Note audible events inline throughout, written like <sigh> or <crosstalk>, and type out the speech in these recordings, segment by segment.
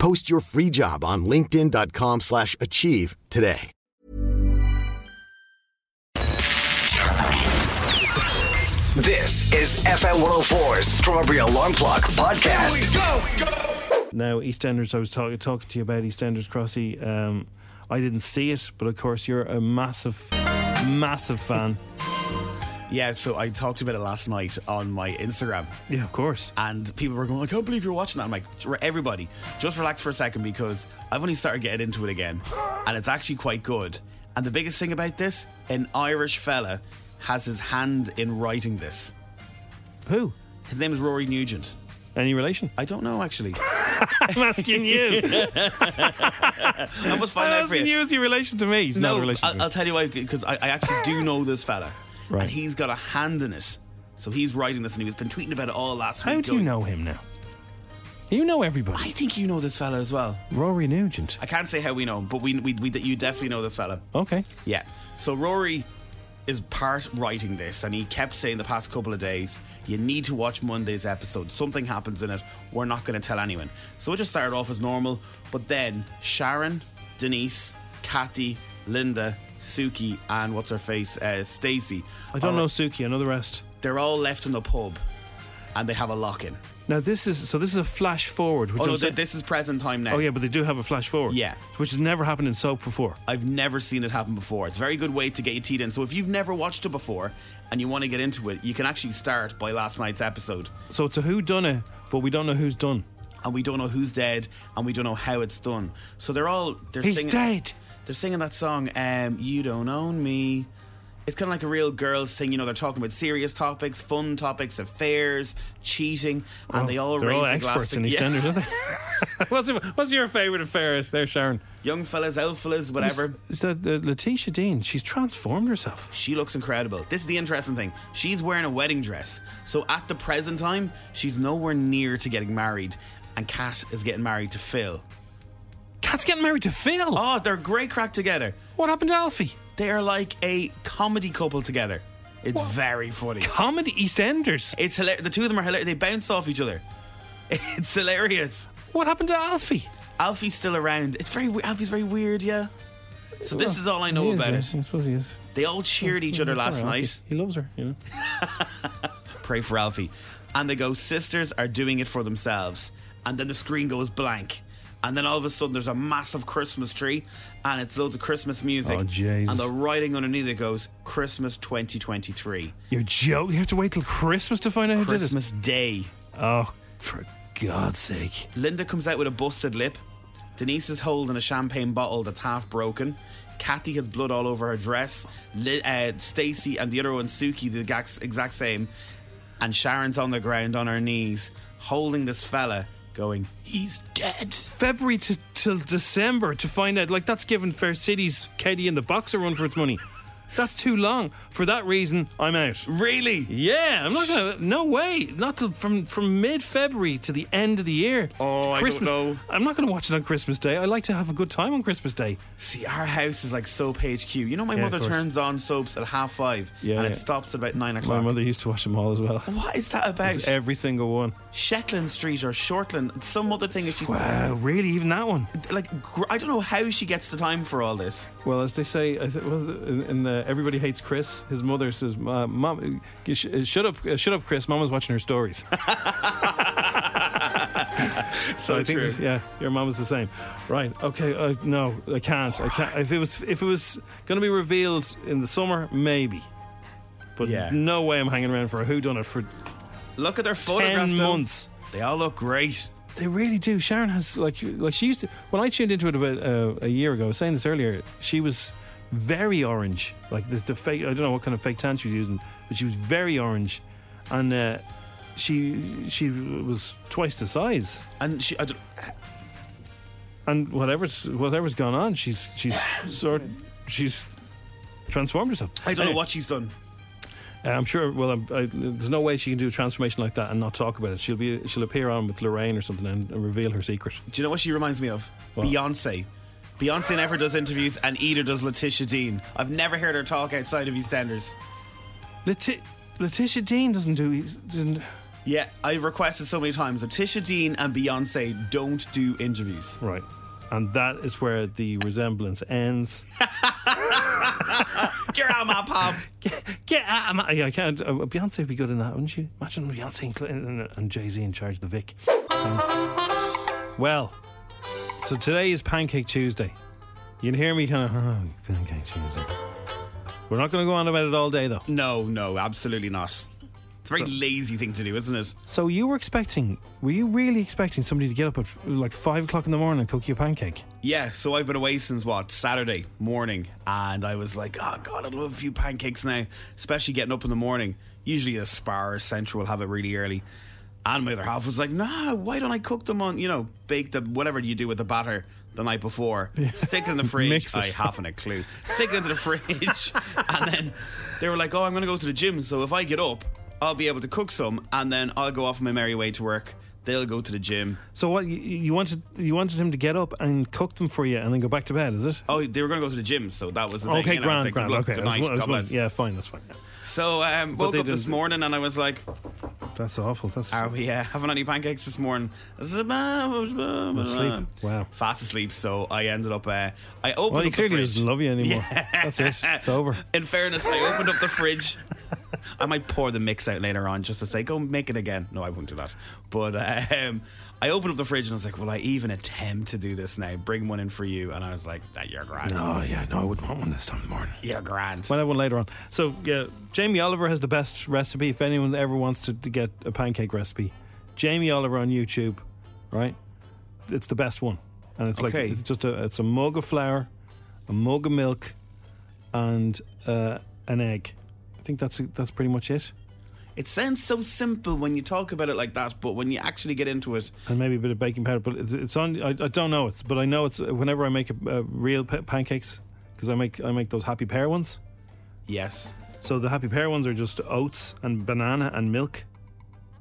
Post your free job on linkedin.com slash achieve today. This is FM 104's Strawberry Alarm Clock Podcast. Now, EastEnders, I was talking talking to you about EastEnders, Crossy. Um, I didn't see it, but of course, you're a massive, massive fan. Yeah, so I talked about it last night on my Instagram. Yeah, of course. And people were going, I can't believe you're watching that. I'm like, everybody, just relax for a second because I've only started getting into it again. And it's actually quite good. And the biggest thing about this, an Irish fella has his hand in writing this. Who? His name is Rory Nugent. Any relation? I don't know actually. <laughs> I'm asking you. <laughs> I must find I'm out asking you. you. Is he relation to me? He's not a No, relation I'll. I'll tell you why because I, I actually do know this fella, Right. and he's got a hand in it. So he's writing this, and he's been tweeting about it all last How week. How do you going, know him now? You know everybody. I think you know this fella as well. Rory Nugent. I can't say how we know him, but we, we, we you definitely know this fella. Okay. Yeah. So Rory is part writing this, and he kept saying the past couple of days, you need to watch Monday's episode. Something happens in it. We're not going to tell anyone. So it just started off as normal, but then Sharon, Denise, Kathy, Linda, Suki, and what's her face, uh, Stacey. I don't know Suki. I know the rest. They're all left in the pub, and they have a lock in. Now this is so. This is a flash forward. Which Oh no, th- saying- this is present time now. oh yeah, but they do have a flash forward. Yeah. which has never happened in soap before. I've never seen it happen before. It's a very good way to get your teeth in. So if you've never watched it before and you want to get into it, you can actually start by last night's episode. So it's a who done it, but we don't know who's done. And we don't know who's dead and we don't know how it's done. So they're all they're He's singing dead. They're singing that song, um, You Don't Own Me. It's kind of like a real girls thing, you know. They're talking about serious topics, fun topics, affairs, cheating, and they all They're raise all a glass experts to- in Yeah. EastEnders, aren't they? <laughs> <laughs> what's, your, what's your favourite affair there, Sharon? Young fellas, old fellas, whatever. Is that uh, Letitia Dean? She's transformed herself. She looks incredible. This is the interesting thing. She's wearing a wedding dress. So at the present time, she's nowhere near to getting married. And Kat is getting married to Phil. Kat's getting married to Phil. Oh, they're great crack together. What happened to Alfie? They are like a comedy couple together. It's very funny. Comedy EastEnders. It's hilarious. The two of them are hilarious. They bounce off each other. <laughs> It's hilarious. What happened to Alfie? Alfie's still around. It's very we- Alfie's very weird, yeah. So this is all I know about it. I suppose he is. They all cheered each other last night. He loves her, you know. <laughs> pray for Alfie. And they go, sisters are doing it for themselves. And then the screen goes blank. And then all of a sudden there's a massive Christmas tree and it's loads of Christmas music. Oh, Jesus. And the writing underneath it goes, Christmas 2023. You're joking. You have to wait till Christmas to find out who did it? Christmas Day. Oh, for God's sake. Linda comes out with a busted lip. Denise is holding a champagne bottle that's half broken. Kathy has blood all over her dress. Uh, Stacey and the other one, Suki, the exact same. And Sharon's on the ground on her knees, holding this fella, going, He's dead. February to till December to find out. Like that's giving Fair City's Katie in the box a run for its money. That's too long. For that reason, I'm out. Really? Yeah, I'm not gonna. No way. Not till from from mid February to the end of the year. Oh, I don't Christmas. know. I'm not gonna watch it on Christmas Day. I like to have a good time on Christmas Day. See, our house is like Soap HQ. You know, my Yeah, mother turns on soaps at half five, Yeah, and yeah. it stops at about nine o'clock. My mother used to watch them all as well. What is that about? Every single one. Shetland Street or Shortland? Some other thing that she's Wow, really? Even that one? like. I don't know how she gets the time for all this. Well, as they say, I th- was in, in the Everybody Hates Chris. His mother says, uh, "Mom, uh, sh- uh, shut up, uh, shut up, Chris. Mama's watching her stories." <laughs> So, I think this, yeah, your mom was the same, right? Okay, uh, no, I can't. I can't. If it was if it was going to be revealed in the summer, maybe, but Yeah. no way I'm hanging around for a who done it for Look at their photographs. ten months. They all look great. They really do. Sharon has like like she used to when I tuned into it about uh, a year ago. I was saying this earlier. She was very orange, like the, the fake. I don't know what kind of fake tan she was using, but she was very orange, and uh, she she was twice the size. And she, I don't, And whatever's whatever's gone on, she's she's <coughs> sort she's transformed herself. I don't know what she's done. uh, I'm sure. Well, I'm, I, there's no way she can do a transformation like that and not talk about it. She'll be she'll appear on with Lorraine or something and, and reveal her secret. Do you know what she reminds me of? What? Beyonce. Beyonce never does interviews, and either does Letitia Dean. I've never heard her talk outside of EastEnders. Leti- Letitia Dean doesn't do. Didn't, Yeah, I've requested so many times. Letitia Dean and Beyonce don't do interviews. right, and that is where the resemblance ends. <laughs> Get out, of my pub. Get out! of my- yeah, I can't. Uh, Beyonce would be good in that, wouldn't you? Imagine Beyonce and, Clinton and Jay Z in charge of the Vic. Um, well, so today is Pancake Tuesday. You can hear me kind of oh, Pancake Tuesday. We're not going to go on about it all day, though. No, no, absolutely not. It's a very lazy thing to do, isn't it? So you were expecting? Were you really expecting somebody to get up at like five o'clock in the morning and cook you a pancake? Yeah, so I've been away since what Saturday morning, and I was like, oh god, I'd love a few pancakes now, especially getting up in the morning. Usually, a Spar or Centra will have it really early, and my other half was like, nah, why don't I cook them on, you know, bake them whatever you do with the batter the night before, stick it in the <laughs> fridge. I haven't a clue. Stick it into the fridge, <laughs> and then they were like, oh, I'm going to go to the gym, so if I get up, I'll be able to cook some, and then I'll go off on my merry way to work. They'll go to the gym. So what you, you wanted? You wanted him to get up and cook them for you and then go back to bed? Is it? Oh, they were going to go to the gym, so that was the thing. Okay, you know, grand, like, grand. good luck, Okay, good night, was God bless. yeah, fine, that's fine. yeah. So um, woke up this morning and I was like, That's awful. That's "Are we uh, having any pancakes this morning?" I said, "Ah, I uh, sleeping. Wow. fast asleep. So I ended up. Uh, I opened well, he up the clearly fridge. doesn't love you anymore. <laughs> That's it. It's over. In fairness, I opened up the fridge. I might pour the mix out later on just to say, "Go make it again." No, I won't do that. But um, I opened up the fridge and I was like, "Will I even attempt to do this now? Bring one in for you." And I was like, "That you're grand. Oh yeah, no, I wouldn't want one this time of the morning. You're grand." Might have one later on. So yeah, Jamie Oliver has the best recipe. If anyone ever wants to, to get a pancake recipe, Jamie Oliver on YouTube, right? It's the best one, and it's like it's just a it's a mug of flour, a mug of milk, and uh, an egg. I think that's that's pretty much it, It sounds so simple when you talk about it like that, but when you actually get into it, and maybe a bit of baking powder. But it's, it's on. I, I don't know. It's but I know it's whenever I make a, a real pa- pancakes because I make I make those happy pear ones. yes. So the happy pear ones are just oats and banana and milk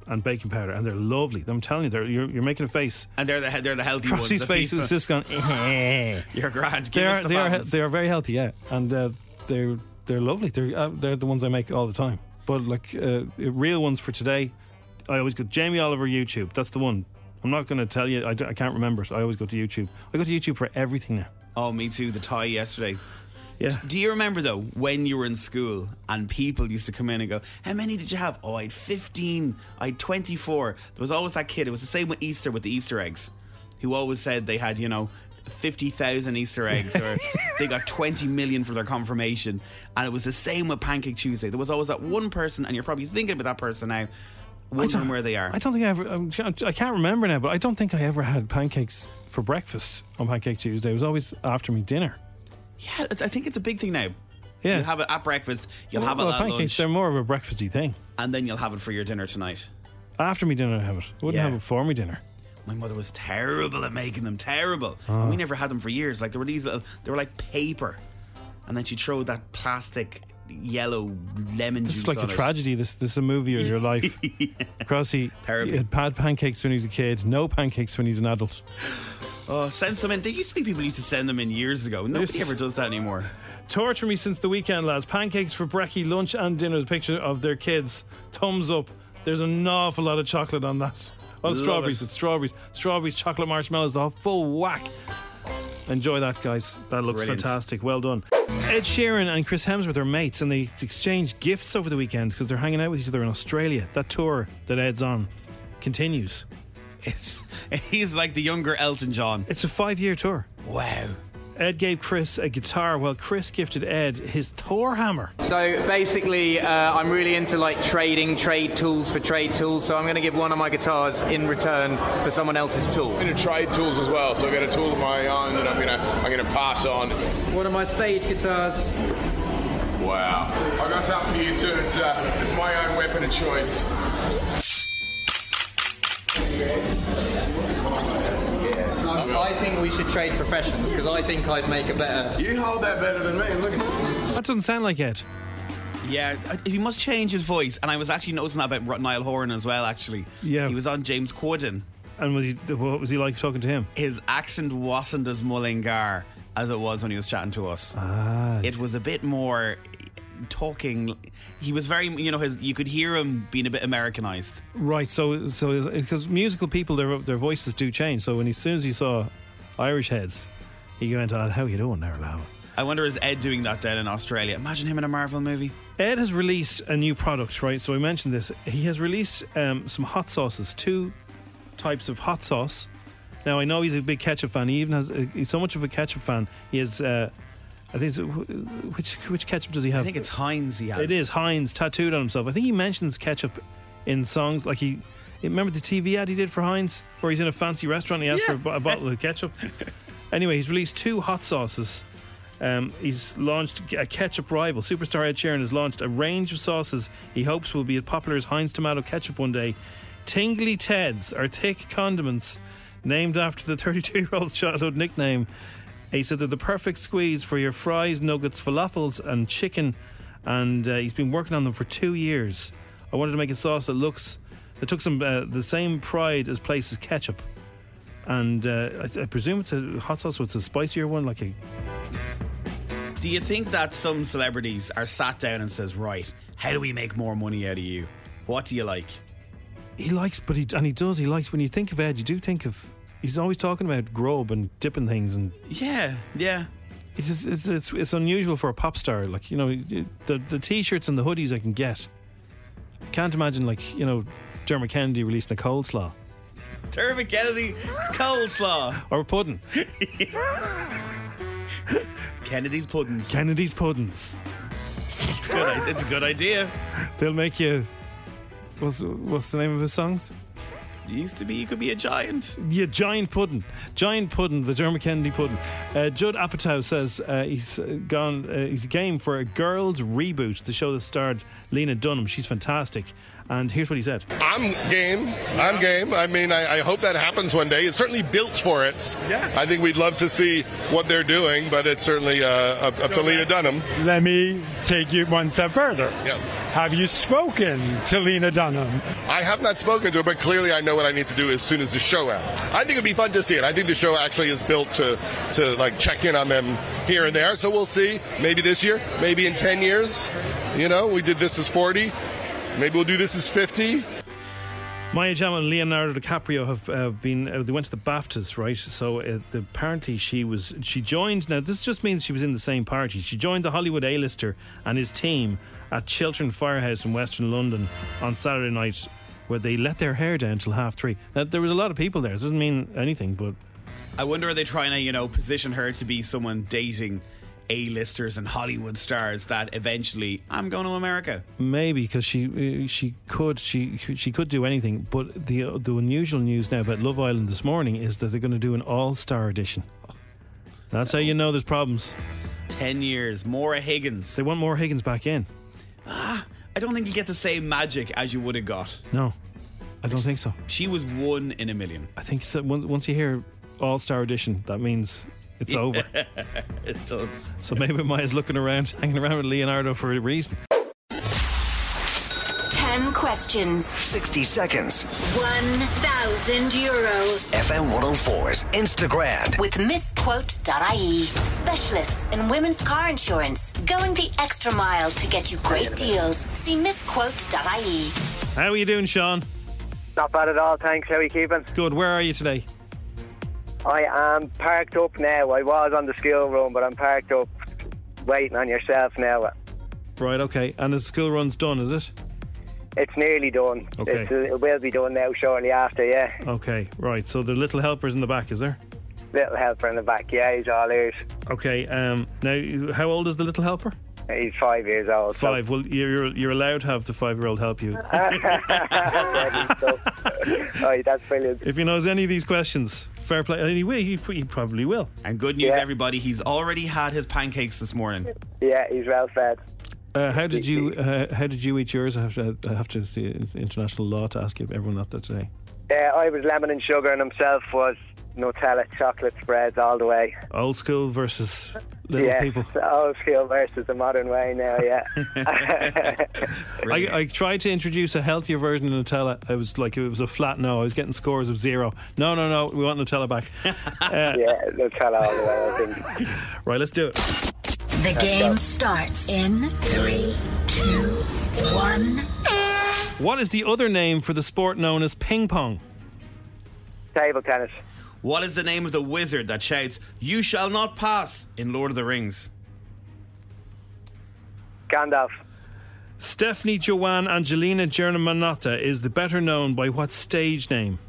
and baking powder, and they're lovely. I'm telling you, they're, you're, you're making a face. And they're the they're the healthy ones. Face was just gone. "Eh." <laughs> You're grand. they are the they are they are very healthy, yeah, and uh, they're they're lovely. They're uh, they're the ones I make all the time. But like uh, real ones for today, I always go Jamie Oliver YouTube. That's the one. I'm not going to tell you. I, d- I can't remember it. I always go to YouTube. I go to YouTube for everything now. Oh, me too. The tie yesterday. Yeah. Do you remember though when you were in school and people used to come in and go, "How many did you have?" Oh, I had fifteen. I had twenty-four. There was always that kid. It was the same with Easter with the Easter eggs, who always said they had, you know, fifty thousand Easter eggs, or <laughs> they got twenty million for their confirmation. And it was the same with Pancake Tuesday. There was always that one person, and you're probably thinking about that person now, wondering where they are. I don't think I ever. I'm, I can't remember now, but I don't think I ever had pancakes for breakfast on Pancake Tuesday. It was always after me dinner. Yeah, I think it's a big thing now. Yeah. You'll have it at breakfast. You'll have it well, at pancakes. lunch, They're more of a breakfasty thing. and then you'll have it for your dinner tonight. After me dinner, I have it. I wouldn't Yeah. have it for me dinner. My mother was terrible at making them, terrible. Oh. And we never had them for years. Like there were these little, they were like paper, and then she'd throw that plastic yellow lemon This juice. is like a on it. tragedy. This this is a movie of your <laughs> life. Crossy Terrible. he had bad pancakes when he was a kid. No pancakes when he's an adult. <laughs> Oh, send some in. There used to be people used to send them in years ago. Nobody Yes. ever does that anymore. Torture me since the weekend, lads. Pancakes for brekkie, lunch and dinner. A picture of their kids. Thumbs up. There's an awful lot of chocolate on that. On Love strawberries, it. it's strawberries, strawberries, chocolate marshmallows, the whole full whack. Enjoy that, guys. That looks Brilliant. fantastic. Well done. Ed Sheeran and Chris Hemsworth are mates, and they exchanged gifts over the weekend because they're hanging out with each other in Australia. That tour that Ed's on continues. It's, he's like the younger Elton John. It's a five year tour. Wow. Ed gave Chris a guitar while Chris gifted Ed his Thor hammer. So basically, uh, I'm really into like trading trade tools for trade tools. So I'm going to give one of my guitars in return for someone else's tool. I'm into trade tools as well, so I've got a tool of my own that I'm gonna I'm gonna pass on. One of my stage guitars. Wow, I got something for you too. It's uh, it's my own weapon of choice. Think we should trade professions because I think I'd make a better. You hold that better than me. Look at That doesn't sound like it. Yeah, he must change his voice. And I was actually noticing that about Niall Horan as well, actually. Yeah. He was on James Corden. And was he? What was he like talking to him? His accent wasn't as Mullingar as it was when he was chatting to us. Ah. It was a bit more talking. He was very, you know, his, you could hear him being a bit Americanized. Right. So, so because musical people, their their voices do change. So when he, as soon as he saw Irish heads, he went, "Oh, how you doing there, Lau?" I wonder is Ed doing that down in Australia? Imagine him in a Marvel movie. Ed has released a new product, right? So I mentioned this. He has released um, some hot sauces, two types of hot sauce. Now I know he's a big ketchup fan. He even has uh, he's so much of a ketchup fan. He has, uh, I think, which which ketchup does he have? I think it's Heinz he has. It is Heinz tattooed on himself. I think he mentions ketchup in songs like he. Remember the TV ad he did for Heinz, where he's in a fancy restaurant and he asks for a, a bottle of ketchup. <laughs> Anyway, he's released two hot sauces. Um, he's launched a ketchup rival. Superstar Ed Sheeran has launched a range of sauces he hopes will be as popular as Heinz tomato ketchup one day. Tingly Teds are thick condiments named after the <laughs> 32 year old's childhood nickname. He said they're the perfect squeeze for your fries, nuggets, falafels, and chicken. And uh, he's been working on them for two years. I wanted to make a sauce that looks that took some uh, the same pride as places ketchup. And uh, I, I presume it's a hot sauce, so it's a spicier one, like a Do you think that some celebrities are sat down and says, right, how do we make more money out of you? What do you like? he likes, but he and he does. He likes when you think of Ed, you do think of. He's always talking about grub and dipping things, and Yeah, yeah. it's just, it's, it's it's unusual for a pop star. Like you know, the the t-shirts and the hoodies I can get. Can't imagine like you know, Dermot Kennedy releasing a coleslaw Dermot Kennedy, coleslaw. <laughs> or a pudding. <laughs> Kennedy's puddings. Kennedy's puddings. Good, it's a good idea. They'll make you. What's what's the name of his songs? Used to be, you could be a giant. Yeah, giant pudding, giant pudding, the Dermot Kennedy pudding. Uh, Judd Apatow says uh, he's uh, gone. Uh, he's game for a girls reboot. The show that starred Lena Dunham. She's fantastic. And here's what he said. I'm game. I'm game. I mean, I, I hope that happens one day. It's certainly built for it. Yeah. I think we'd love to see what they're doing, but it's certainly uh, up, up to Lena Dunham. Let me take you one step further. Yes. Have you spoken to Lena Dunham? I have not spoken to her, but clearly I know what I need to do as soon as the show ends. I think it'd be fun to see it. I think the show actually is built to to like check in on them here and there. So we'll see. Maybe this year, maybe in ten years. You know, we did this as forty. Maybe we'll do this as fifty. Maya Jama and Leonardo DiCaprio have uh, been. Uh, they went to the BAFTAs, right? So uh, the, apparently she was. She joined. Now this just means she was in the same party. She joined the Hollywood A-lister and his team at Chiltern Firehouse in Western London on Saturday night, where they let their hair down till half three. Now there was a lot of people there. It doesn't mean anything, but I wonder are they trying to, you know, position her to be someone dating A-listers and Hollywood stars that eventually I'm going to America. maybe because she uh, she could she she could do anything. But the the unusual news now about Love Island this morning is that they're going to do an all-star edition. That's how you know there's problems. Ten years, Maura Higgins. They want more Higgins back in. Ah, I don't think you get the same magic as you would have got. No, I don't think so. She was one in a million. I think so, once once you hear All Star Edition, that means it's over. <laughs> It does. So maybe Maya's looking around, hanging around with Leonardo for a reason. 10 questions, 60 seconds. 1,000 euro. FM 104's Instagram. With misquote.ie. Specialists in women's car insurance. Going the extra mile to get you great deals. See misquote.ie. How are you doing, Sean? Not bad at all, thanks. How are you keeping? Good. Where are you today? I am parked up now. I was on the school run, but I'm parked up waiting on yourself now. Right. Okay. And the school run's done, is it? It's nearly done. Okay. It's, it will be done now shortly after, yeah. Okay, right. So the little helper's in the back, is there? Little helper in the back, yeah, he's all ears. Okay. Um, now, how old is the little helper? He's five years old. so- Five. Well, you're you're allowed to have the five year old help you. <laughs> <laughs> oh, that's brilliant. If he knows any of these questions, fair play. Anyway, he, he probably will. And good news, Yeah. everybody, he's already had his pancakes this morning. Yeah, he's well fed. Uh, how did you uh, How did you eat yours? I have to I have to see international law to ask you everyone that that today. Uh, I was lemon and sugar, and himself was Nutella chocolate spreads all the way. Old school versus little yeah, people. old school versus the modern way now. Yeah. <laughs> <laughs> I, I tried to introduce a healthier version of Nutella. I was like, it was a flat no. I was getting scores of zero. No, no, no. We want Nutella back. <laughs> Uh, yeah, Nutella all the way. I think. right, let's do it. The game starts in three, two, one. What is the other name for the sport known as ping pong? Table tennis. What is the name of the wizard that shouts, You shall not pass in Lord of the Rings? Gandalf. Stefani Joanne Angelina Germanotta is the better known by what stage name?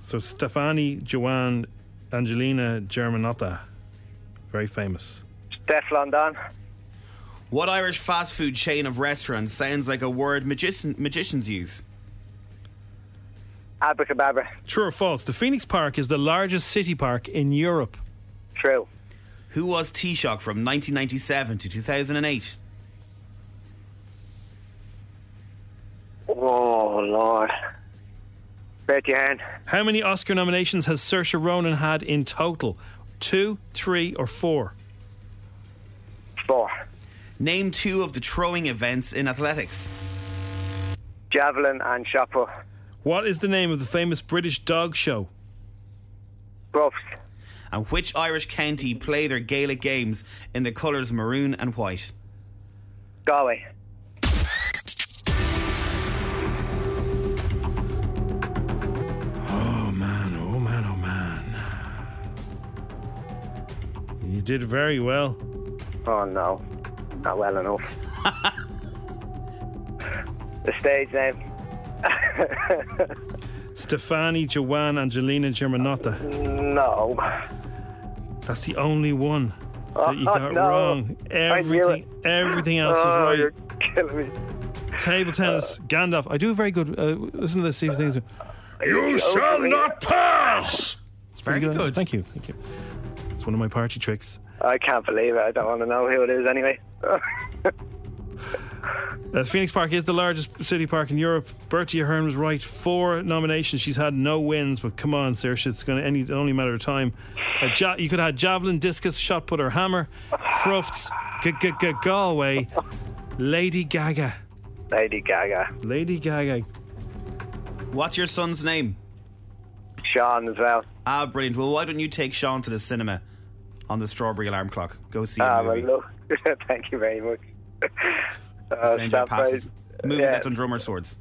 So Stefani Joanne Angelina Germanotta, very famous. Steph London. What Irish fast food chain of restaurants sounds like a word magician, magicians use? Abracadabra. True or false? The Phoenix Park is the largest city park in Europe. True. Who was Taoiseach from 1997 to 2008? Oh Lord. Bertie Ahern. How many Oscar nominations has Saoirse Ronan had in total? Two, three, or four? Four. Name two of the throwing events in athletics. Javelin and shot put. What is the name of the famous British dog show? Crufts. And which Irish county play their Gaelic games in the colours maroon and white? Galway. Oh man, oh man, oh man. You did very well. Oh no. Not well enough. <laughs> the stage name. <laughs> Stefani Joanne Angelina Germanotta. No. That's the only one that you <laughs> Oh, got no. wrong. Everything, everything else oh, was right. You're killing me. Table tennis, Gandalf. I do very good. Uh, listen to this. These things. You shall not pass. It's Very good. Thank you. Thank you. It's one of my party tricks. I can't believe it. I don't want to know who it is anyway. <laughs> Uh, Phoenix Park is the largest city park in Europe. Bertie Ahern was right. Four nominations. She's had no wins, but come on, Saoirse, it's going to any only matter of time. Uh, ja- you could have javelin, discus, shot put, or hammer. Crufts, G- G- G- Galway, Lady Gaga. Lady Gaga. Lady Gaga. What's your son's name? Sean as well. Ah, brilliant. Well, why don't you take Sean to the cinema on the Strawberry Alarm Clock? Go see a Ah, well, movie. <laughs> Thank you very much. <laughs> Uh, Send passes. by- Movies yeah, that's on drummer swords.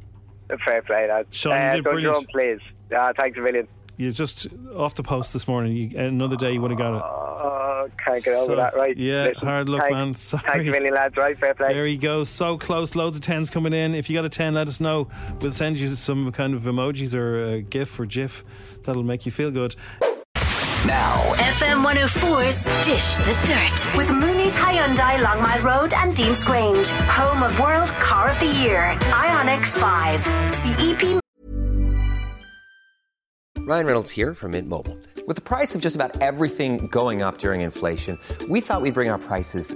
Fair play, lad. Sean, you uh, did brilliant. drum, please. Ah, thanks a million. You're just off the post this morning. You, another day you would have got it. Oh, can't get over that, right? yeah, hard luck, thanks, man. Sorry. Thanks a million, lads, right? Fair play. There you go. So close. Loads of tens coming in. If you got a ten, let us know. We'll send you some kind of emojis or a GIF or GIF that'll make you feel good. Now, FM 104's Dish the Dirt with Mooney's Hyundai Long Mile Road and Deansgrange, home of World Car of the Year, Ioniq 5. See EP Ryan Reynolds here from Mint Mobile. With the price of just about everything going up during inflation, we thought we'd bring our prices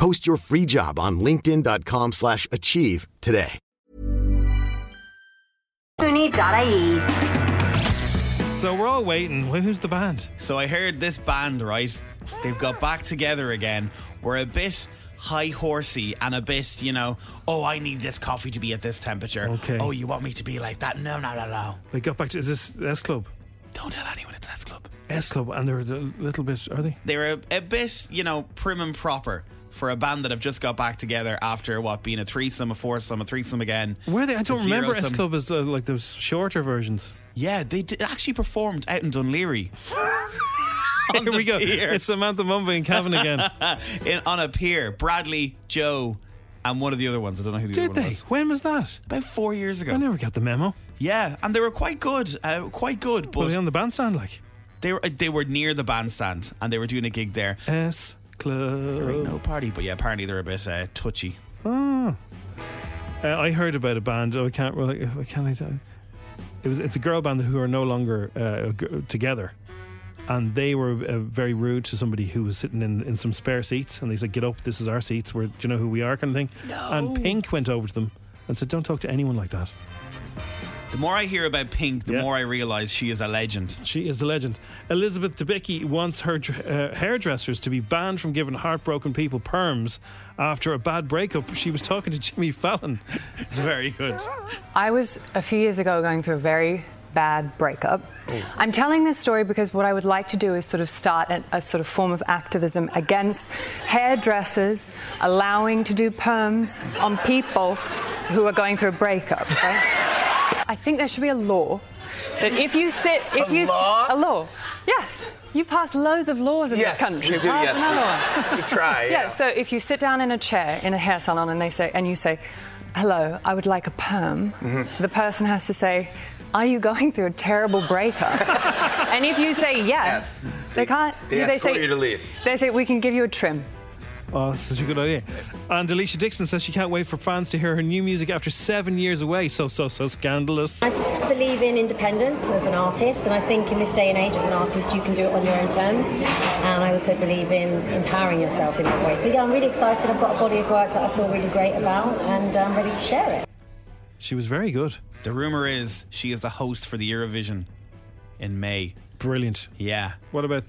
Post your free job on linkedin.com/achieve slash achieve today. So we're all waiting. Who's the band? So I heard this band, right? They've got back together again. We're a bit high horsey and a bit, you know, oh, I need this coffee to be at this temperature. Okay. Oh, you want me to be like that? No, no, no, no. They got back to. Is this S Club? Don't tell anyone it's S Club. S Club, and they're a little bit. Are they? They're a, a bit, you know, prim and proper for a band that have just got back together after what being a threesome, a foursome, a threesome again. Were they? I don't remember S. Club as uh, like those shorter versions. Yeah, they did, actually performed out in Dún Laoghaire. <laughs> Here we go. pier. It's Samantha Mumba and Kevin again. <laughs> in, on a pier. Bradley, Jo, and one of the other ones. I don't know who the Did they? was. When was that? About four years ago. I never got the memo. Yeah, and they were quite good, uh, quite good. Were But they on the bandstand like they were uh, they were near the bandstand and they were doing a gig there. S Club? There ain't no party, but yeah, apparently they're a bit uh, touchy. Oh. Uh, I heard about a band. Oh, I can't. Well, I can't. I tell- It was. It's a girl band who are no longer uh, g- together, and they were uh, very rude to somebody who was sitting in, in some spare seats, and they said, "Get up. This is our seats. Where do you know who we are?" Kind of thing. No. And Pink went over to them and said, "Don't talk to anyone like that." The more I hear about Pink, the more I realise she is a legend. She is the legend. Elizabeth Debicki wants her uh, hairdressers to be banned from giving heartbroken people perms after a bad breakup. She was talking to Jimmy Fallon. <laughs> It's very good. I was a few years ago going through a very bad breakup. I'm telling this story because what I would like to do is sort of start a, a sort of form of activism against hairdressers allowing to do perms on people who are going through a breakup. right? I think there should be a law that if you sit, if A you law? a law, yes. You pass loads of laws in Yes, this country. we do, yes. We <laughs> try, yeah. So if you sit down in a chair in a hair salon and they say, and you say, "Hello, I would like a perm," Mm-hmm. the person has to say, "Are you going through a terrible breakup?" <laughs> and if you say yes, they can't. They escort say you to leave. They say we can give you a trim. Oh, this is a good idea. And Alesha Dixon says she can't wait for fans to hear her new music after seven years away. So, so, so scandalous. I just believe in independence as an artist, and I think in this day and age, as an artist, you can do it on your own terms. And I also believe in empowering yourself in that way. So, yeah, I'm really excited. I've got a body of work that I feel really great about, and I'm ready to share it. She was very good. The rumour is she is the host for the Eurovision in May. Brilliant. Yeah. What about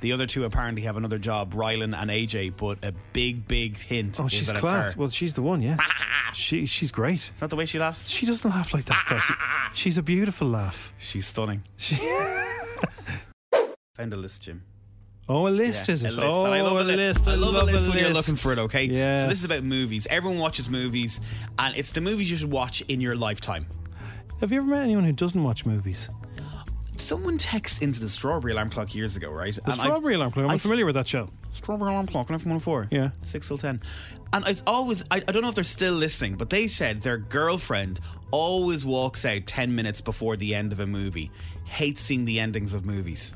the other two? Apparently have another job, Rylan and AJ. But a big, big hint Oh, she's class. Well, she's the one, yeah. <laughs> she She's great. Is that the way she laughs? She doesn't laugh like that. Kirsty. <laughs> she's a beautiful laugh. She's stunning. She <laughs> Find a list, Jim. Oh, a list Yeah, is a it? list. Oh, I love oh, a a li- list. I love, a list when you're looking for it. Okay. Yes. So this is about movies. Everyone watches movies, and it's the movies you should watch in your lifetime. Have you ever met anyone who doesn't watch movies? Someone texted into the Strawberry Alarm Clock years ago, right? The Strawberry Alarm Clock. I'm I- familiar with that show. Strawberry Alarm Clock on F104. Yeah. 6 till 10. And it's always, I, I don't know if they're still listening, but they said their girlfriend always walks out 10 minutes before the end of a movie, hates seeing the endings of movies.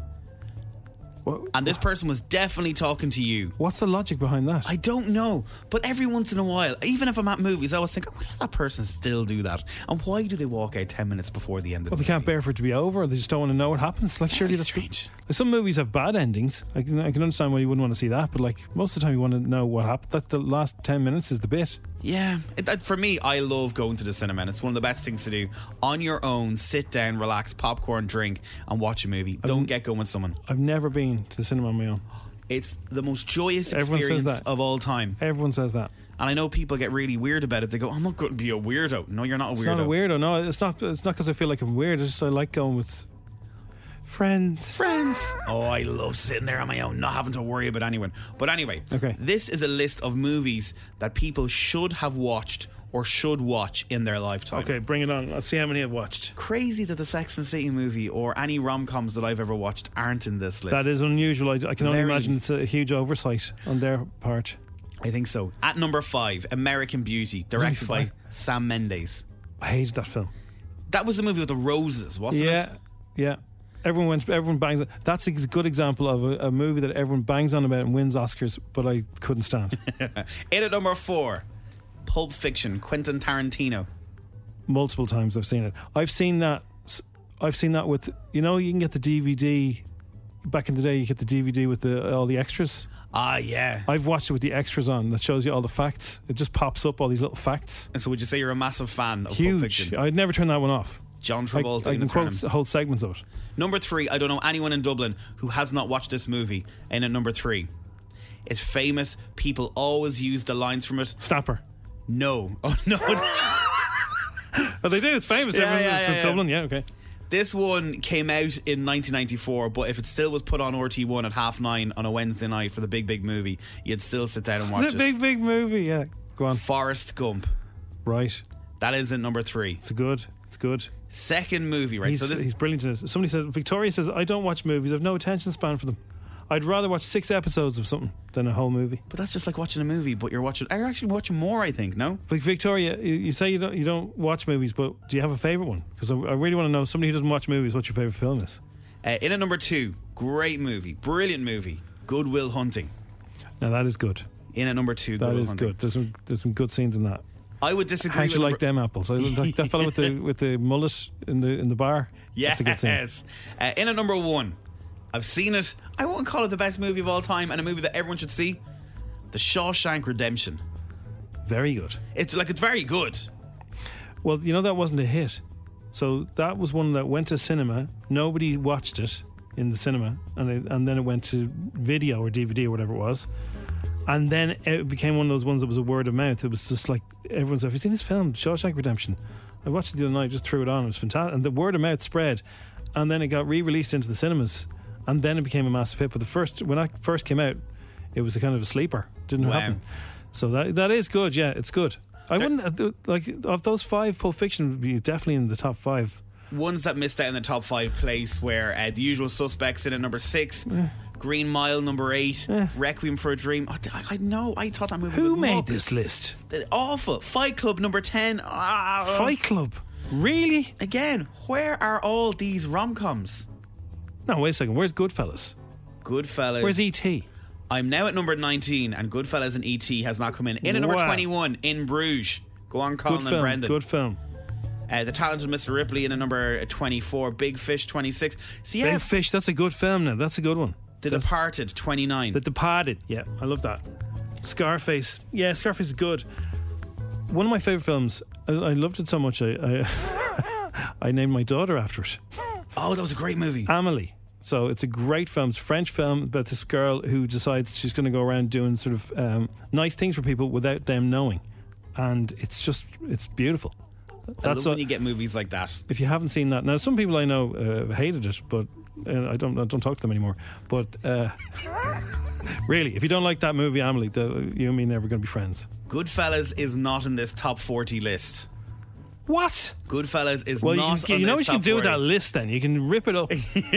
And this person was definitely talking to you. What's the logic behind that? I don't know, but every once in a while, even if I'm at movies, I always think, oh, why does that person still do that? And why do they walk out 10 minutes before the end of Well, the they can't bear for it to be over. They just don't want to know what happens. Like, surely that's strange. Like, some movies have bad endings. I can, I can understand why you wouldn't want to see that, but like most of the time, you want to know what happened. That the last ten minutes is the bit. Yeah, it, that, for me, I love going to the cinema, and it's one of the best things to do. On your own, sit down, relax, popcorn, drink, and watch a movie. Don't get going with someone. I've never been to the cinema on my own. It's the most joyous Everyone says experience that. of all time. Everyone says that. And I know people get really weird about it. They go, "I'm not going to be a weirdo." No, you're not a It's weirdo. not a weirdo. No, it's not. It's not because I feel like I'm weird. It's just I like going with friends. Friends. Oh, I love sitting there on my own, not having to worry about anyone. But anyway, Okay. this is a list of movies that people should have watched or should watch in their lifetime. Okay, bring it on. Let's see how many I've watched. Crazy that the Sex and City movie or any rom coms that I've ever watched aren't in this list. That is unusual. I, I can only Very. imagine it's a huge oversight on their part. I think so. At number five, American Beauty, directed by. Sam Mendes. I hated that film. That was the movie with the roses, wasn't yeah, it? yeah. Everyone went. Everyone bangs. That's a good example of a, a movie that everyone bangs on about and wins Oscars, but I couldn't stand. <laughs> In at number four, Pulp Fiction, Quentin Tarantino. Multiple times I've seen it. I've seen that. I've seen that with. You know, you can get the DVD. Back in the day, you get the DVD with the all the extras. Ah, yeah. I've watched it with the extras on. That shows you all the facts. It just pops up all these little facts. And so would you say you're a massive fan of Pulp Huge. Fiction? I'd never turn that one off. John Travolta I in can quote whole segments of it. Number three, I don't know anyone in Dublin who has not watched this movie. And at number three, it's famous. People always use the lines from it. Snapper. No. <laughs> Oh, no. Oh, they do. It's famous. Yeah, Everyone- yeah, it's yeah, in yeah. Dublin. Yeah. Okay. This one came out in 1994, but if it still was put on RT1 at half nine on a Wednesday night for the big, big movie, you'd still sit down and watch it. The it. big, big movie. Yeah. Go on. Forrest Gump. Right. That is at number three. It's good. It's good. Second movie, right? He's, so this, he's brilliant in it. Somebody said, Victoria says, I don't watch movies. I've no attention span for them. I'd rather watch six episodes of something than a whole movie. but that's just like watching a movie, but you're watching. You're actually watching more, I think. No. Like Victoria, you, you say you don't you don't watch movies, but do you have a favorite one? Because I, I really want to know. Somebody who doesn't watch movies, what your favorite film is? Uh, in at number two, great movie, brilliant movie, Good Will Hunting. Now that is good. In at number two, That Goodwill is Hunting. good. There's some there's some good scenes in that. I would disagree. How'd you like them apples? I like that fellow with the <laughs> with the mullet in the in the bar. Yes. That's a good scene. Uh, in at number one, I've seen it. I won't call it the best movie of all time, and a movie that everyone should see. The Shawshank Redemption. Very good. It's like it's very good. Well, you know that wasn't a hit. So that was one that went to cinema. Nobody watched it in the cinema, and it, and then it went to video or DVD or whatever it was. And then it became one of those ones that was a word of mouth. It was just like everyone's, like, "Have you seen this film, Shawshank Redemption?" I watched it the other night. Just threw it on. It was fantastic, and the word of mouth spread. And then it got re-released into the cinemas, and then it became a massive hit. But the first, when I first came out, it was a kind of a sleeper. Didn't Wow. happen. So that that is good. Yeah, it's good. I wouldn't uh, like of those five. Pulp Fiction would be definitely in the top five. Ones that missed out in the top five place were uh, The Usual Suspects in at number six, Green Mile number eight, Requiem for a Dream. I, I, I know. I thought that movie. Who made muck. this list? Awful. Fight Club number ten. Ah, Fight Club. Really? Again, where are all these rom coms? No, wait a second. Where's Goodfellas? Goodfellas. Where's ET? I'm now at number 19, and Goodfellas and ET has not come in. In at number Wow. 21, In Bruges. Go on, Colin Good and film. Brendan. Good film. Uh, the Talented Mr. Ripley in a number 24, Big Fish 26. So yeah, Big Fish. That's a good film. Now that's a good one. The Departed 29. The Departed. Yeah, I love that. Scarface. Yeah, Scarface is good. One of my favorite films. I, I loved it so much. I I, <laughs> I named my daughter after it. oh, that was a great movie. Amelie. So it's a great film. It's a French film about this girl who decides she's going to go around doing sort of um, nice things for people without them knowing, and it's just it's beautiful. I love That's when you get movies like that. if you haven't seen that now, some people I know uh, hated it, but uh, I don't I don't talk to them anymore. But uh, <laughs> really, if you don't like that movie, Amelie, the, you and me never going to be friends. Goodfellas is not in this top 40 list. What? Goodfellas is Well, not you, can, you know what you can do with that list. Then you can rip it up.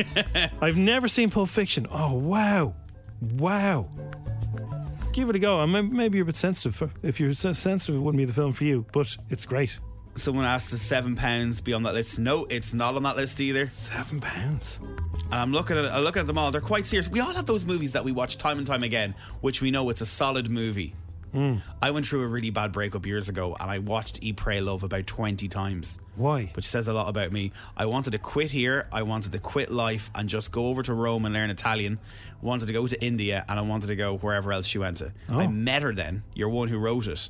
<laughs> I've never seen Pulp Fiction. Oh wow, wow. Give it a go. Maybe you're a bit sensitive. If you're sensitive, it wouldn't be the film for you. But it's great. Someone asked, "Is seven pounds be on that list?" No, it's not on that list either. Seven pounds. And I'm looking at I'm looking at them all. They're quite serious. We all have those movies that we watch time and time again, which we know it's a solid movie. Hmm. I went through a really bad breakup years ago, and I watched Eat, Pray, Love about 20 times. Why? Which says a lot about me. I wanted to quit here. I wanted to quit life and just go over to Rome and learn Italian. Wanted to go to India, and I wanted to go wherever else she went to. Oh. I met her then. You're one who wrote it.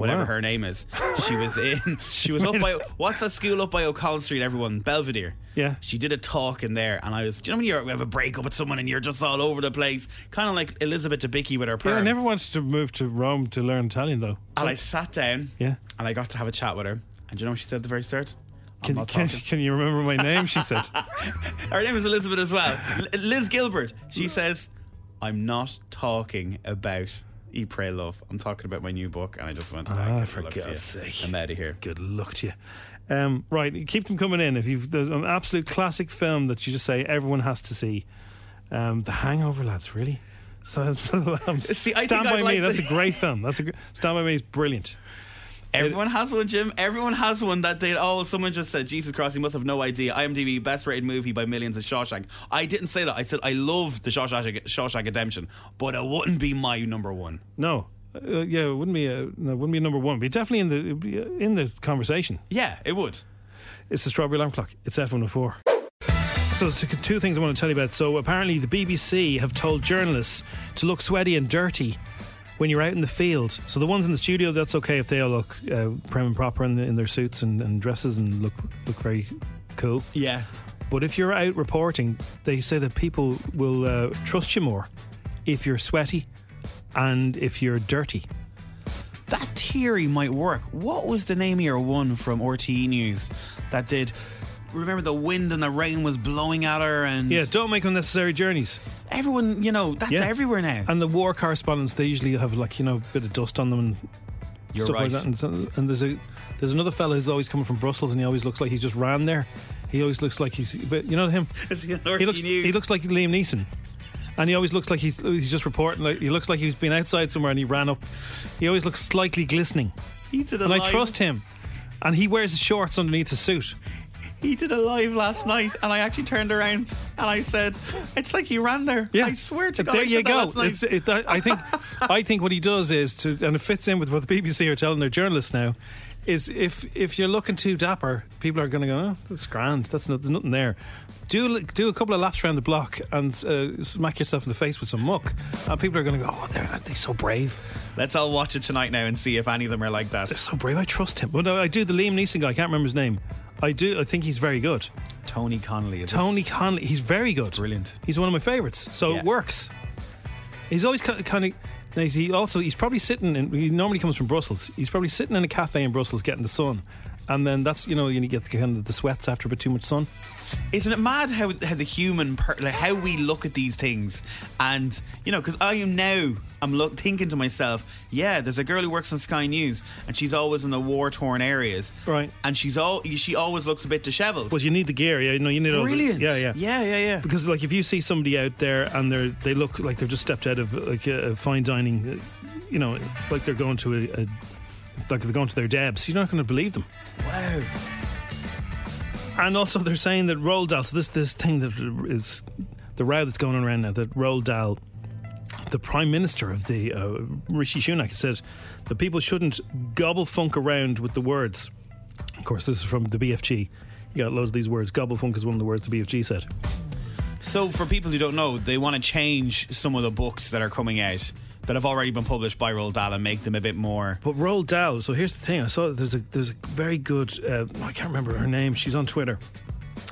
Whatever Wow. her name is. She was <laughs> in. She was up by what's that school up by O'Connell Street? Everyone, Belvedere. Yeah. She did a talk in there, and I was. Do you know when you have a breakup with someone and you're just all over the place, kind of like Elizabeth Debicki with her Yeah, I never wanted to move to Rome to learn Italian though. and I sat down. Yeah. And I got to have a chat with her. And do you know what she said at the very start? Can, can, can you remember my name? She said. <laughs> Her name is Elizabeth as well. L- Liz Gilbert. She says, "I'm not talking about Eat, Pray, Love. I'm talking about my new book." And I just went, Ah, "Good for luck to God's sake. I'm out of here." Good luck to you. Um, right, keep them coming in. If you've there's an absolute classic film that you just say everyone has to see, um, The Hangover, lads. Really. So, <laughs> so um, See, I Stand by like Me. That's a great film. That's a gr- Stand by Me is brilliant. Everyone has one, Jim. Everyone has one that they. Oh, someone just said, "Jesus Christ, he must have no idea." IMDb best rated movie by millions is Shawshank. I didn't say that. I said I love the Shawshank, Shawshank Redemption, but it wouldn't be my number one. No, uh, yeah, it wouldn't be a no, it wouldn't be a number one. But definitely in the it'd be, uh, in the conversation. Yeah, it would. It's the Strawberry Alarm Clock. It's F104. So there's two two things I want to tell you about. So apparently the BBC have told journalists to look sweaty and dirty when you're out in the field. So the ones in the studio, that's okay if they all look uh, prim and proper in, in their suits and, and dresses and look look very cool. Yeah. But if you're out reporting, they say that people will uh, trust you more if you're sweaty and if you're dirty. That theory might work. What was the name of your one from RTE News that did? Remember the wind and the rain was blowing at her, and Yeah, don't make unnecessary journeys. Everyone, you know, that's Yeah. everywhere now. And the war correspondents, they usually have like you know a bit of dust on them and You're stuff right. like that. And, so- and there's a there's another fella who's always coming from Brussels, and he always looks like he's just ran there. He always looks like he's, but you know him. <laughs> Is he on He looks News? he looks like Liam Neeson. And he always looks like he's he's just reporting. Like he looks like he's been outside somewhere and he ran up. He always looks slightly glistening. He did a and I live- trust him. And he wears his shorts underneath his suit. He did a live last night, and I actually turned around and I said, "It's like he ran there." Yeah, I swear to God. There you go. It's, it, I think I think what he does is to, and it fits in with what the BBC are telling their journalists now, is if if you're looking too dapper, people are going to go, oh, that's grand. That's not, there's nothing there. Do do a couple of laps around the block and uh, smack yourself in the face with some muck, and people are going to go, oh, they're they so brave? Let's all watch it tonight now and see if any of them are like that. They're so brave. I trust him. Well, no, I do the Liam Neeson guy. I can't remember his name. I do. I think he's very good. Tony Connolly. is? Tony Connolly. He's very good. brilliant. He's one of my favourites. So Yeah. it works. He's always kind of, kind of. He also he's probably sitting in. He normally comes from Brussels. He's probably sitting in a cafe in Brussels getting the sun, and then that's you know you get the, kind of the sweats after a bit too much sun. Isn't it mad how how the human per, like how we look at these things, and you know, because I am now I'm look, thinking to myself, yeah, there's a girl who works on Sky News, and she's always in the war torn areas, Right. And she's all she always looks a bit dishevelled. But you need the gear. Yeah, you know you need all the- yeah, yeah, yeah, yeah, yeah. Because like if you see somebody out there and they're they look like they've just stepped out of like a, a fine dining, uh, you know, like they're going to a, a like they're going to their debs, you're not going to believe them. Wow. And also, they're saying that Roald Dahl. So this this thing that is the row that's going on around now. That Roald Dahl, the Prime Minister of the uh, Rishi Sunak, said that people shouldn't gobblefunk around with the words. Of course, this is from the BFG. You got loads of these words. Gobblefunk is one of the words the BFG said. So, for people who don't know, they want to change some of the books that are coming out that have already been published by Roald Dahl and make them a bit more. But Roald Dahl. So here's the thing. I saw there's a there's a very good. Uh, I can't remember her name. She's on Twitter,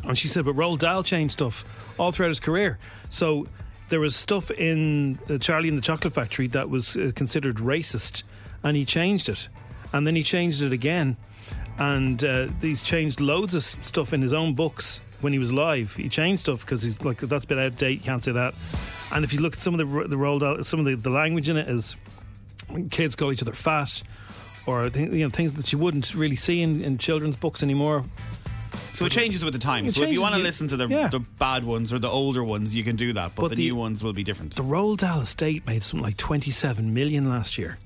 and she said, but Roald Dahl changed stuff all throughout his career. So there was stuff in uh, Charlie and the Chocolate Factory that was uh, considered racist, and he changed it, and then he changed it again, and uh, he's changed loads of stuff in his own books when he was alive. He changed stuff because he's like that's a bit out of date. Can't say that. And if you look at some of the the Roald Dahl, some of the, the language in it is kids call each other fat, or th- you know things that you wouldn't really see in, in children's books anymore. So it changes with the times. So if you want to listen to the, yeah. the bad ones or the older ones, you can do that. But, But the, the- new ones will be different. The Roald Dahl estate made something like 27 million last year.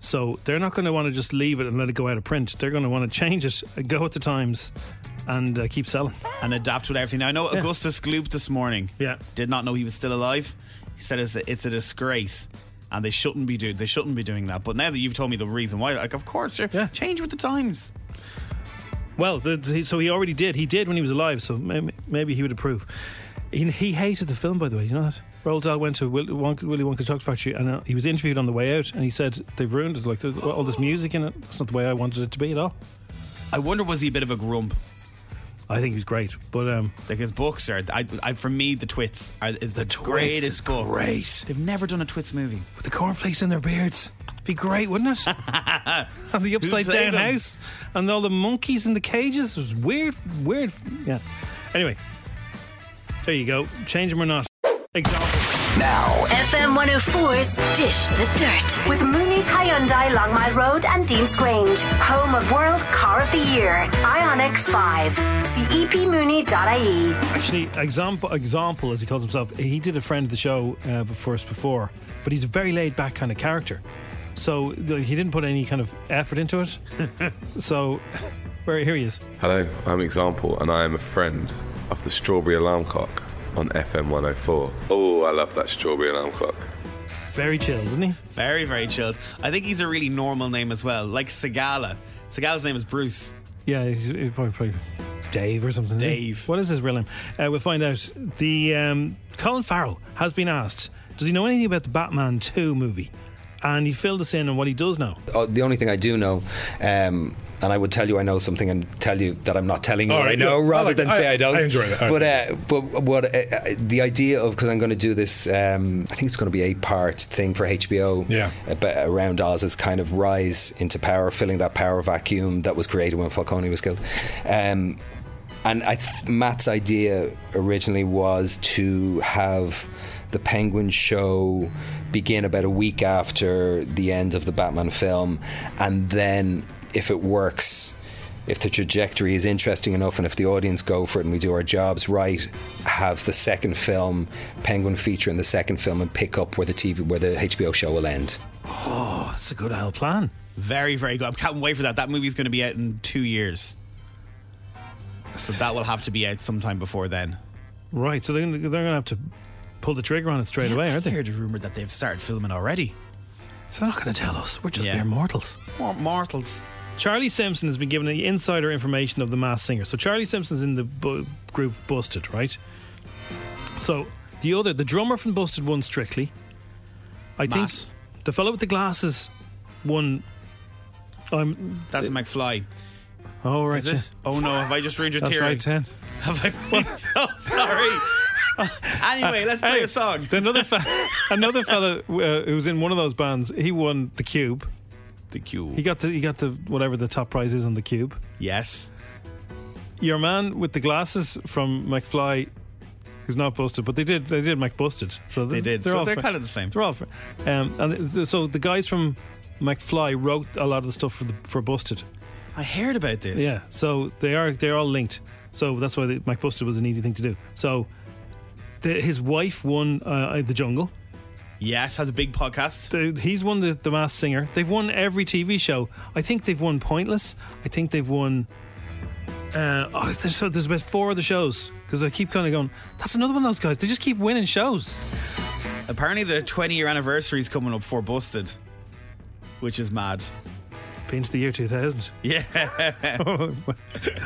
So they're not going to want to just leave it and let it go out of print. They're going to want to change it, go with the times, and uh, keep selling. and adapt with everything. Now, I know Yeah. Augustus Gloop this morning Yeah. did not know he was still alive. He said it's a, it's a disgrace. And they shouldn't be do they shouldn't be doing that. But now that you've told me the reason why, like of course, sure, change with the times. Well, the, the, so he already did. He did when he was alive. So maybe, maybe he would approve. He, he hated the film, by the way. You know that? Roald Dahl went to Will, Wonka, Willy Wonka Chocolate Factory and uh, he was interviewed on the way out and he said, they've ruined it. Like, all this music in it. That's not the way I wanted it to be at all. I wonder was he a bit of a grump? I think he's great, but um, like his books are. I, I for me, the Twits are, is the, greatest is book. great. They've never done a Twits movie. With the cornflakes in their beards. Be great, wouldn't it? <laughs> and the upside down them? house and all the monkeys in the cages. It was weird, weird. Yeah. Anyway, there you go. Change them or not. Example. Now, FM 104's Dish the Dirt with Mooney's Hyundai Long Mile Road and Deansgrange, home of World Car of the Year, Ioniq 5. See E epmooney.ie. Actually, example, example, as he calls himself, he did a friend of the show uh, before us before, but he's a very laid back kind of character. So he didn't put any kind of effort into it. <laughs> so, <laughs> where here he is. Hello, I'm Example, and I am a friend of the Strawberry Alarm Clock on FM 104. Oh, I love that Strawberry Alarm Clock. Very chilled, isn't he? Very, very chilled. I think he's a really normal name as well, like Segala. Segala's name is Bruce. Yeah, he's, he's probably, probably Dave or something. Dave. What is his real name? Uh, we'll find out. The um, Colin Farrell has been asked, does he know anything about the Batman 2 movie? And he filled us in on what he does know. Oh, the only thing I do know, um, and I would tell you I know something and tell you that I'm not telling you what I know, yeah. I rather like- than I- say I don't. I enjoy that. But uh, but what uh, uh, the idea of because I'm going to do this, um, I think it's going to be a part thing for HBO. Yeah. About, around Oz's kind of rise into power, filling that power vacuum that was created when Falcone was killed. Um, and I th- Matt's idea originally was to have the Penguin show begin about a week after the end of the Batman film, and then if it works. If the trajectory is interesting enough and if the audience go for it and we do our jobs right, have the second film, Penguin feature in the second film, and pick up where the TV, where the HBO show will end. Oh, that's a good old plan. Very, very good. I can't wait for that. That movie's going to be out in two years. So that will have to be out sometime before then. Right, so they're going to, they're going to have to pull the trigger on it straight away, aren't I they? heard a rumour that they've started filming already. So they're not going to tell us. We're just Yeah. mere mortals. More mortals. Charlie Simpson has been given the insider information of the Masked Singer. So Charlie Simpson's in the bu- group Busted, right? So the other, the drummer from Busted won Strictly. I Mass. think the fellow with the glasses won. I'm. That's McFly. Oh right. Is it? Oh no, have I just ruined your That's theory? right, ten. Have I? <laughs> oh, sorry. <laughs> anyway, let's play Anyway, a song. Another fe- <laughs> another fella uh, who was in one of those bands. He won the Cube. The Cube. He got the he got the whatever the top prize is on the Cube. Yes. Your man with the glasses from McFly, who's not busted, but they did they did McBusted. So They did. They're So all they're fri- kind of the same. They're all, fri- um, and th- so the guys from McFly wrote a lot of the stuff for the, for Busted. I heard about this. Yeah, so they are they're all linked. So that's why the, McBusted was an easy thing to do. So the, his wife won uh, the Jungle. Yes, has a big podcast. The, he's won the, the Masked Singer. They've won every TV show. I think they've won Pointless. I think they've won. Uh, oh, there's, there's about four of the shows because I keep kind of going. That's another one of those guys. They just keep winning shows. Apparently, the 20 year anniversary is coming up for Busted, which is mad. Been to the year 2000. Yeah. <laughs>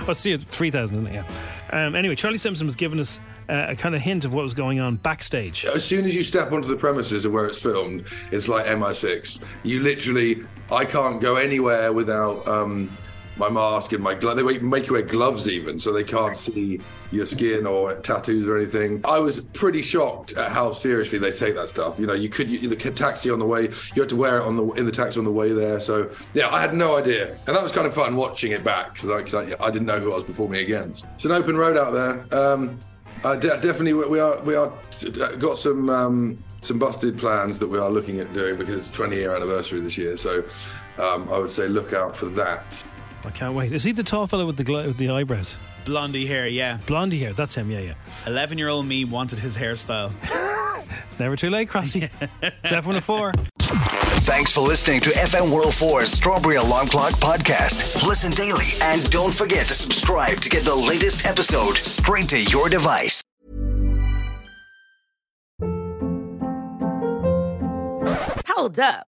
I'll see it 3000, isn't it? Yeah. Um, anyway, Charlie Simpson was giving us uh, a kind of hint of what was going on backstage. As soon as you step onto the premises of where it's filmed, it's like MI6. You literally, I can't go anywhere without um, my mask and my glove. They make- you wear gloves even, so they can't see your skin or tattoos or anything. I was pretty shocked at how seriously they take that stuff. You know, you could you, the taxi on the way, you had to wear it on the in the taxi on the way there. So yeah, I had no idea, and that was kind of fun watching it back because I, I, I didn't know who I was performing against. It's an open road out there. Um, uh, de- definitely, we we are we are uh, got some um, some busted plans that we are looking at doing because it's 20 year anniversary this year. So um, I would say look out for that. I can't wait. Is he the tall fellow with the gla- with the eyebrows? Blondie hair, yeah. Blondie hair. That's him. Yeah, yeah. 11 year old me wanted his hairstyle. <laughs> It's never too late, Crossy. <laughs> it's F104. Thanks for listening to FM 104's Strawberry Alarm Clock podcast. Listen daily and don't forget to subscribe to get the latest episode straight to your device. Hold up.